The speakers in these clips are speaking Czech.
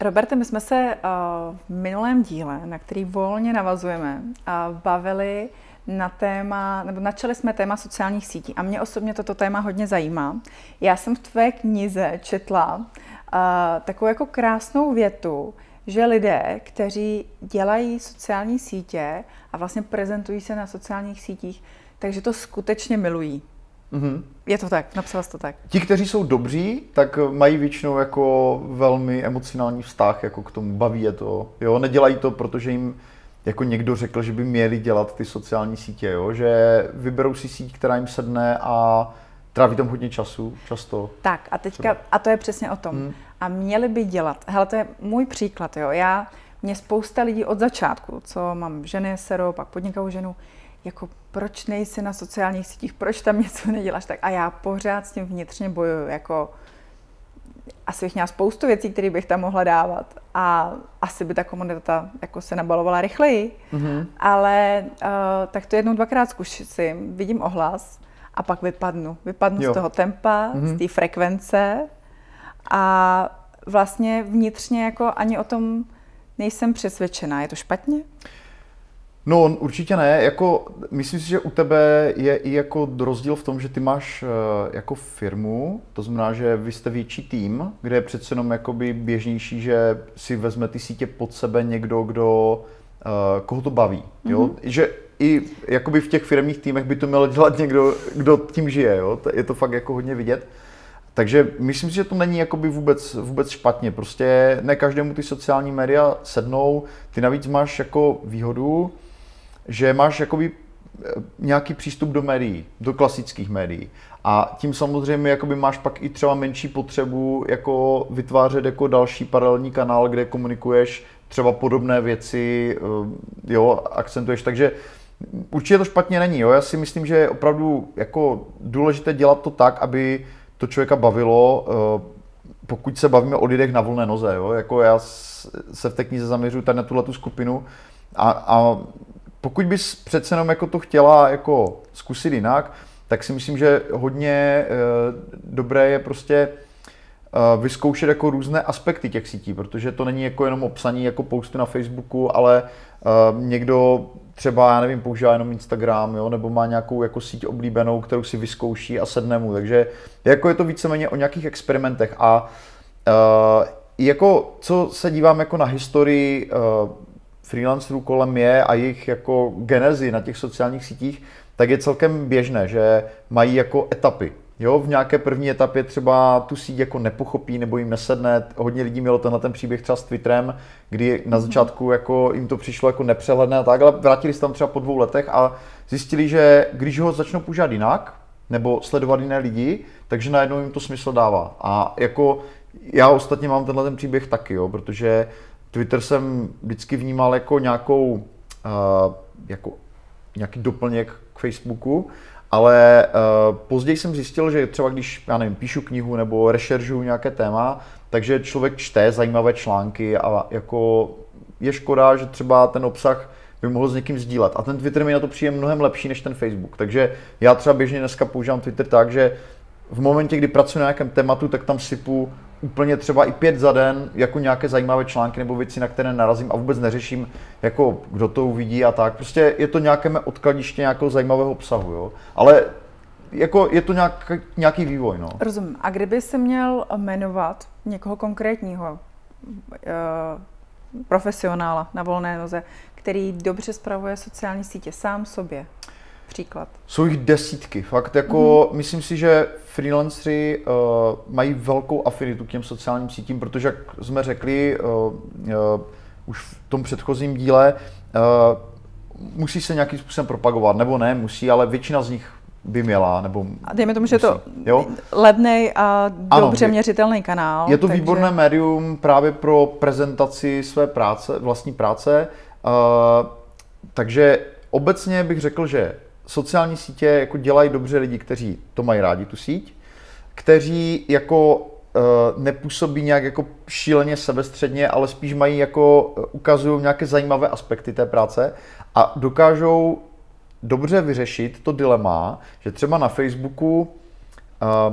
Roberte, my jsme se uh, v minulém díle, na který volně navazujeme, uh, bavili na téma, nebo načali jsme téma sociálních sítí a mě osobně toto téma hodně zajímá. Já jsem v tvé knize četla uh, takovou jako krásnou větu, že lidé, kteří dělají sociální sítě a vlastně prezentují se na sociálních sítích, takže to skutečně milují. Mm-hmm. Je to tak, napsala jsi to tak. Ti, kteří jsou dobří, tak mají většinou jako velmi emocionální vztah jako k tomu, baví je to. Jo, nedělají to, protože jim jako někdo řekl, že by měli dělat ty sociální sítě, jo? že vyberou si síť, která jim sedne a tráví tam hodně času, často. Tak a teďka, a to je přesně o tom. Hmm. A měli by dělat, hele, to je můj příklad, jo, já, mě spousta lidí od začátku, co mám ženy, sero, pak podnikavou ženu, jako proč nejsi na sociálních sítích, proč tam něco neděláš tak a já pořád s tím vnitřně bojuju, jako asi bych měla spoustu věcí, které bych tam mohla dávat a asi by ta komunita jako se nabalovala rychleji, mm-hmm. ale uh, tak to jednou, dvakrát zkusím, vidím ohlas a pak vypadnu. Vypadnu jo. z toho tempa, mm-hmm. z mhm. té frekvence a vlastně vnitřně jako ani o tom nejsem přesvědčená. Je to špatně? No, určitě ne. Jako, myslím si, že u tebe je i jako rozdíl v tom, že ty máš uh, jako firmu, to znamená, že vy jste větší tým, kde je přece jenom jakoby běžnější, že si vezme ty sítě pod sebe někdo, kdo, uh, koho to baví. Mm-hmm. Jo? Mhm. Že i jakoby v těch firmních týmech by to mělo dělat někdo, kdo tím žije. Jo? Je to fakt jako hodně vidět. Takže myslím si, že to není jakoby vůbec, vůbec špatně. Prostě ne každému ty sociální média sednou. Ty navíc máš jako výhodu, že máš jakoby eh, nějaký přístup do médií, do klasických médií. A tím samozřejmě jakoby máš pak i třeba menší potřebu jako vytvářet jako další paralelní kanál, kde komunikuješ třeba podobné věci, eh, jo, akcentuješ. Takže určitě to špatně není. Jo. Já si myslím, že je opravdu jako důležité dělat to tak, aby to člověka bavilo, eh, pokud se bavíme o lidech na volné noze. Jo. Jako já se v té knize zaměřuji tady na tuhle skupinu a, a pokud bys přece jenom jako to chtěla jako zkusit jinak, tak si myslím, že hodně e, dobré je prostě e, vyzkoušet jako různé aspekty těch sítí, protože to není jako jenom obsaní jako posty na Facebooku, ale e, někdo třeba, já nevím, používá jenom Instagram, jo, nebo má nějakou jako síť oblíbenou, kterou si vyzkouší a sedne mu. Takže jako je to víceméně o nějakých experimentech a jako co se dívám jako na historii freelancerů kolem je a jejich jako genezi na těch sociálních sítích, tak je celkem běžné, že mají jako etapy. Jo, v nějaké první etapě třeba tu síť jako nepochopí nebo jim nesedne. Hodně lidí mělo tenhle ten příběh třeba s Twitterem, kdy na mhm. začátku jako jim to přišlo jako nepřehledné a tak, ale vrátili se tam třeba po dvou letech a zjistili, že když ho začnou používat jinak, nebo sledovat jiné lidi, takže najednou jim to smysl dává. A jako já ostatně mám tenhle ten příběh taky, jo, protože Twitter jsem vždycky vnímal jako nějakou, uh, jako nějaký doplněk k Facebooku, ale uh, později jsem zjistil, že třeba když, já nevím, píšu knihu nebo rešeržuju nějaké téma, takže člověk čte zajímavé články a jako je škoda, že třeba ten obsah by mohl s někým sdílet. A ten Twitter mi na to přijde mnohem lepší než ten Facebook. Takže já třeba běžně dneska používám Twitter tak, že v momentě, kdy pracuji na nějakém tématu, tak tam sypu úplně třeba i pět za den jako nějaké zajímavé články nebo věci, na které narazím a vůbec neřeším, jako kdo to uvidí a tak. Prostě je to nějaké mé odkladiště nějakého zajímavého obsahu, jo. Ale jako je to nějak, nějaký vývoj, no. Rozumím. A kdyby se měl jmenovat někoho konkrétního, uh, profesionála na volné noze, který dobře spravuje sociální sítě sám sobě, příklad? Jsou jich desítky, fakt jako mm-hmm. myslím si, že freelanceri uh, mají velkou afinitu k těm sociálním sítím, protože jak jsme řekli uh, uh, už v tom předchozím díle, uh, musí se nějakým způsobem propagovat, nebo ne, musí, ale většina z nich by měla, nebo A dejme tomu, že je to jo? levný a dobře ano, měřitelný kanál. Je to takže... výborné médium právě pro prezentaci své práce, vlastní práce, uh, takže obecně bych řekl, že sociální sítě jako dělají dobře lidi, kteří to mají rádi, tu síť, kteří jako uh, nepůsobí nějak jako šíleně sebestředně, ale spíš mají jako, uh, ukazují nějaké zajímavé aspekty té práce a dokážou dobře vyřešit to dilema, že třeba na Facebooku uh,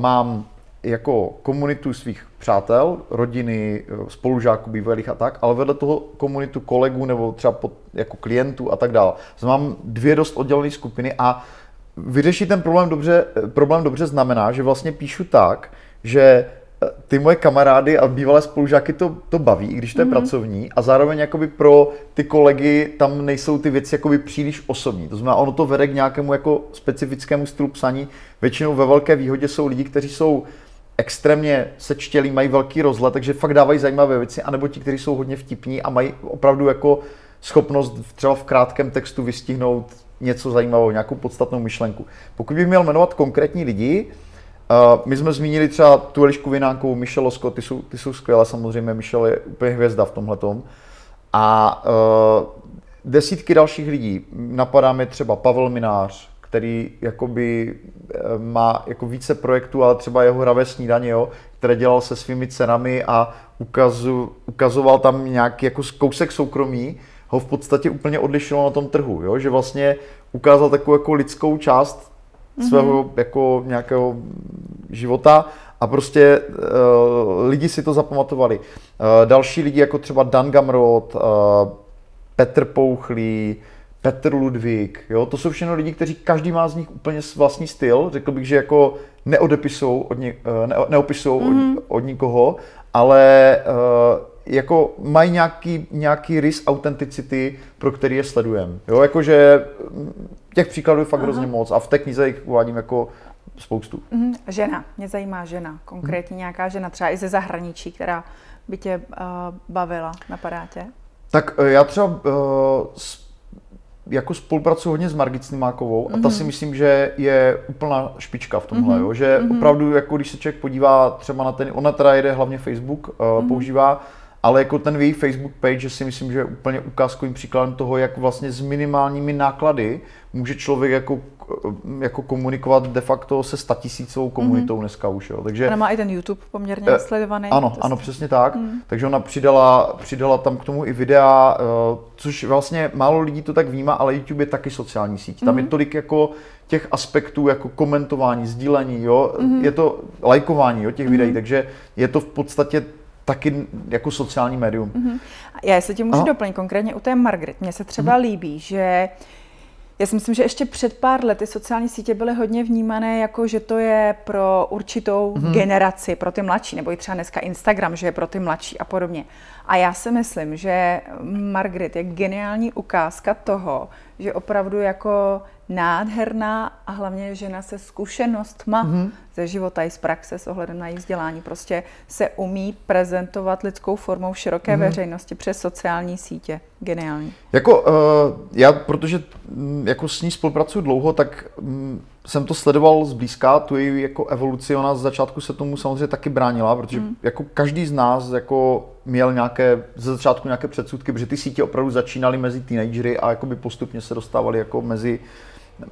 mám jako komunitu svých přátel, rodiny, spolužáků, bývalých a tak, ale vedle toho komunitu kolegů nebo třeba pod, jako klientů a tak dále. Mám dvě dost oddělené skupiny a vyřešit ten problém dobře, problém dobře znamená, že vlastně píšu tak, že ty moje kamarády a bývalé spolužáky to, to baví, i když to je mm-hmm. pracovní, a zároveň jakoby pro ty kolegy tam nejsou ty věci jakoby příliš osobní. To znamená, ono to vede k nějakému jako specifickému stylu psaní. Většinou ve velké výhodě jsou lidi, kteří jsou extrémně sečtělí, mají velký rozhled, takže fakt dávají zajímavé věci, anebo ti, kteří jsou hodně vtipní a mají opravdu jako schopnost třeba v krátkém textu vystihnout něco zajímavého, nějakou podstatnou myšlenku. Pokud bych měl jmenovat konkrétní lidi, Uh, my jsme zmínili třeba tu Elišku Vinánkovou, Michelle Losko, ty jsou, ty jsou skvělé samozřejmě, Michelle je úplně hvězda v tomhle A uh, desítky dalších lidí, napadá mi třeba Pavel Minář, který jakoby eh, má jako více projektů, ale třeba jeho hravé snídaně, jo, které dělal se svými cenami a ukazu, ukazoval tam nějaký jako kousek soukromí, ho v podstatě úplně odlišilo na tom trhu, jo, že vlastně ukázal takovou jako lidskou část svého mm-hmm. jako nějakého života a prostě uh, lidi si to zapamatovali. Uh, další lidi jako třeba Dan Gamrod, uh, Petr Pouchlý, Petr Ludvík, jo, to jsou všechno lidi, kteří každý má z nich úplně vlastní styl, řekl bych, že jako neodepisou od, ně, ne, neopisou mm-hmm. od, od nikoho, ale uh, jako mají nějaký, nějaký rys autenticity, pro který je sledujeme. Jo, jakože těch příkladů je fakt Aha. hrozně moc a v té knize jich uvádím jako spoustu. Mm, žena, mě zajímá žena, konkrétně mm. nějaká žena, třeba i ze zahraničí, která by tě uh, bavila, napadá tě? Tak já třeba uh, jako spolupracuji hodně s Margit Slimákovou mm-hmm. a ta si mhm. myslím, že je úplná špička v tomhle, mm-hmm. jo? že mm-hmm. opravdu, jako když se člověk podívá třeba na ten, ona teda jede hlavně Facebook, mm-hmm. používá, ale jako ten její Facebook page si myslím, že je úplně ukázkovým příkladem toho, jak vlastně s minimálními náklady může člověk jako, jako komunikovat de facto se statisícovou komunitou mm-hmm. dneska už. Jo. Takže, ona má i ten YouTube poměrně uh, sledovaný. Ano, ano, přesně tak. Mm. Takže ona přidala, přidala tam k tomu i videa, uh, což vlastně málo lidí to tak vnímá, ale YouTube je taky sociální síť. Tam mm-hmm. je mhm. tolik jako těch aspektů jako komentování, sdílení, jo, mm-hmm. je to lajkování jo, těch mm-hmm. videí, takže je to v podstatě taky jako sociální médium. Mm-hmm. Já se tím můžu Aha. doplnit, konkrétně u té Margaret. Mně se třeba mm-hmm. líbí, že já si myslím, že ještě před pár lety sociální sítě byly hodně vnímané jako, že to je pro určitou mm-hmm. generaci, pro ty mladší, nebo i třeba dneska Instagram, že je pro ty mladší a podobně. A já si myslím, že Margaret je geniální ukázka toho, že opravdu jako nádherná a hlavně žena se zkušenostma mm-hmm. ze života i z praxe s ohledem na její vzdělání. Prostě se umí prezentovat lidskou formou v široké mm-hmm. veřejnosti přes sociální sítě. Geniální. Jako uh, já, protože mm, jako s ní spolupracuju dlouho, tak um, jsem to sledoval zblízka, tu její jako evoluci, ona z začátku se tomu samozřejmě taky bránila, protože mm. jako každý z nás jako měl nějaké, ze začátku nějaké předsudky, protože ty sítě opravdu začínaly mezi teenagery a jakoby postupně se dostávaly jako mezi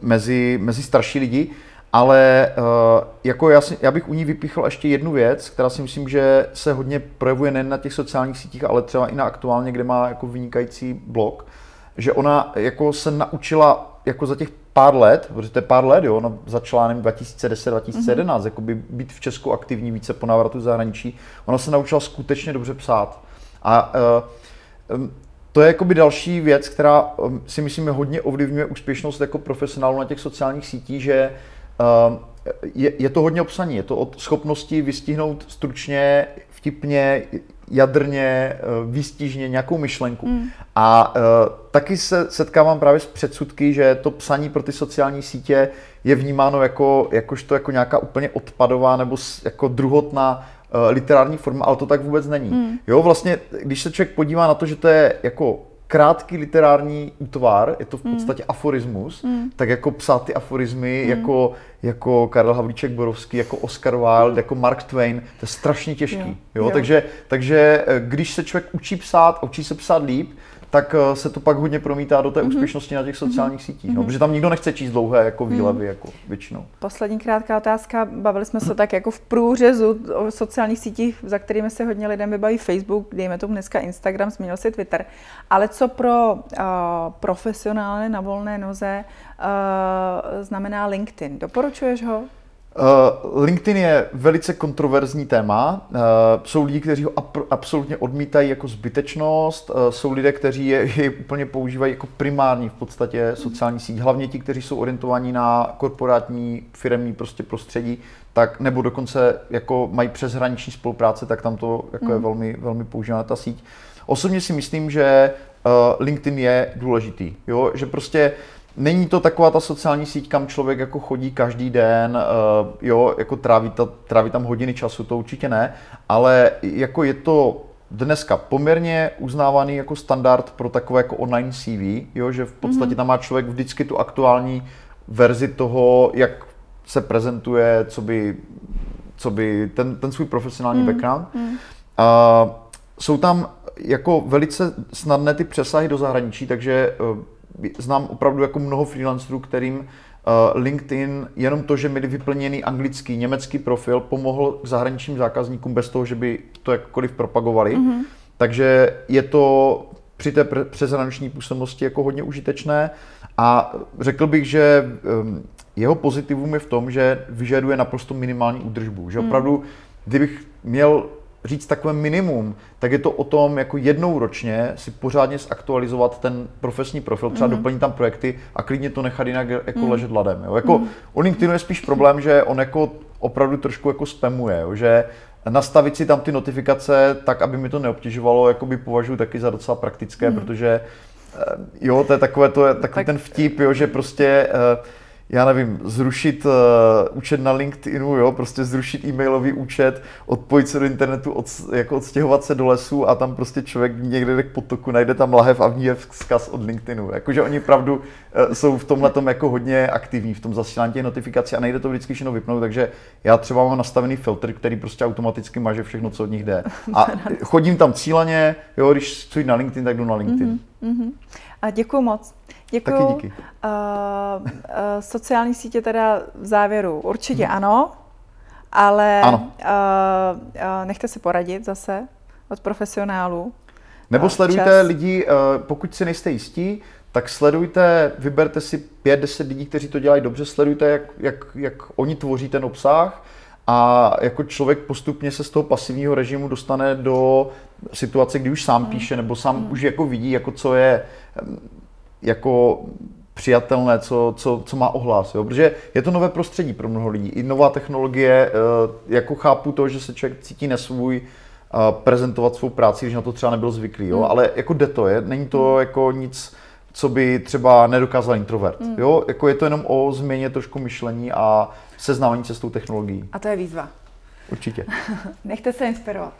mezi, mezi starší lidi, ale uh, jako já, si, já bych u ní vypíchl ještě jednu věc, která si myslím, že se hodně projevuje nejen na těch sociálních sítích, ale třeba i na aktuálně, kde má jako vynikající blog, že ona jako se naučila jako za těch pár let, protože to je pár let, jo, ona začala nevím, 2010-2011, mm-hmm. jako by být v Česku aktivní více po návratu zahraničí, ona se naučila skutečně dobře psát. A uh, to je jakoby další věc, která um, si myslím hodně ovlivňuje úspěšnost jako profesionálu na těch sociálních sítích, že um, je, je to hodně obsaní, je to od schopnosti vystihnout stručně, vtipně, jadrně, uh, výstižně nějakou myšlenku. Mm. A uh, taky se setkávám právě s předsudky, že to psaní pro ty sociální sítě je vnímáno jako, jakožto jako nějaká úplně odpadová nebo jako druhotná Eh, literární forma, ale to tak vůbec není. Hmm. Jo, vlastně, když se člověk podívá na to, že to je jako krátký literární útvar, je to v hmm. podstatě hmm. aforismus, hmm. tak jako psát ty aforismy hmm. jako, jako Karel Havlíček Borovský, jako Oscar Wilde, hmm. jako Mark Twain, to je strašně těžký. Jo. Jo? Jo. Takže, takže eh, když se člověk učí psát, učí se psát líp, tak eh, se to pak hodně promítá do té mm-hmm. úspěšnosti na těch sociálních mm-hmm. sítích. No, mhm. protože tam nikdo nechce číst dlouhé jako výlevy, mm. jako většinou. Poslední krátká otázka. Bavili jsme se tak jako v průřezu o sociálních sítích, za kterými se hodně lidem vybaví Facebook, dejme tomu dneska Instagram, změnil se Twitter. Ale co pro uh, profesionály na volné noze uh, znamená LinkedIn? Doporučuješ ho? Uh, LinkedIn je velice kontroverzní téma. Uh, jsou lidi, kteří ho absolutně odmítají jako zbytečnost, uh, jsou lidé, kteří je, je úplně používají jako primární v podstatě sociální síť. Hlavně ti, kteří jsou orientovaní na korporátní firmní prostě prostředí, tak nebo dokonce jako mají přeshraniční spolupráce, tak tam to jako mm. je velmi, velmi používaná ta síť. Osobně si myslím, že LinkedIn je důležitý, jo? že prostě Není to taková ta sociální síť, kam člověk jako chodí každý den, uh, jo, jako tráví, ta, tráví tam hodiny času, to určitě ne, ale jako je to dneska poměrně uznávaný jako standard pro takové jako online CV, jo, že v podstatě mm-hmm. tam má člověk vždycky tu aktuální verzi toho, jak se prezentuje, co by, co by ten, ten svůj profesionální mm. background. Mm. Uh, jsou tam jako velice snadné ty přesahy do zahraničí, takže uh, znám opravdu jako mnoho freelancerů, kterým uh, LinkedIn jenom to, že měli vyplněný anglický, německý profil, pomohl zahraničním zákazníkům bez toho, že by to jakkoliv propagovali. Mm-hmm. Takže je to při té přeshraniční působnosti jako hodně užitečné a řekl bych, že um, jeho pozitivum je v tom, že vyžaduje naprosto minimální údržbu. Že mhm. opravdu, kdybych měl říct takové minimum, tak je to o tom jako jednou ročně si pořádně zaktualizovat ten profesní profil, třeba mm. doplnit tam projekty a klidně to nechat jinak jako mm. ležet ladem. Jo. Jako mm. u LinkedInu je spíš problém, že on jako opravdu trošku jako spamuje, jo, že nastavit si tam ty notifikace tak, aby mi to neobtěžovalo, jako by považuji taky za docela praktické, mm. protože eh, jo, to je takové, to je takový tak... ten vtip, jo, že prostě uh, já nevím, zrušit uh, účet na LinkedInu, jo, prostě zrušit e-mailový účet, odpojit se do internetu, od, jako odstěhovat se do lesu a tam prostě člověk někde k potoku, najde tam lahev a v ní je vzkaz od LinkedInu. Jakože oni opravdu uh, jsou v tomhle tom jako hodně aktivní, v tom zasílání těch notifikací a nejde to vždycky všechno vypnout, takže já třeba mám nastavený filtr, který prostě automaticky maže všechno, co od nich jde. A chodím tam cíleně, jo, když chci na LinkedIn, tak jdu na LinkedIn. Mm-hmm. A děkuji moc. Děkuju. Taky díky. Uh, uh, sociální sítě teda v závěru určitě hmm. ano, ale ano. Uh, uh, nechte si poradit zase od profesionálů. Nebo sledujte čas. lidi, uh, pokud si nejste jistí, tak sledujte, vyberte si 5-10 lidí, kteří to dělají dobře, sledujte, jak, jak, jak oni tvoří ten obsah a jako člověk postupně se z toho pasivního režimu dostane do situace, kdy už sám hmm. píše nebo sám hmm. už jako vidí, jako co je jako přijatelné, co, co, co má ohlas, jo? protože je to nové prostředí pro mnoho lidí. I nová technologie, eh, jako chápu to, že se člověk cítí nesvůj eh, prezentovat svou práci, když na to třeba nebyl zvyklý, jo? Hmm. ale jako jde to, je, není to hmm. jako nic, co by třeba nedokázal introvert. Hmm. Jo? Jako je to jenom o změně trošku myšlení a seznámení se s tou technologií. A to je výzva. Určitě. Nechte se inspirovat.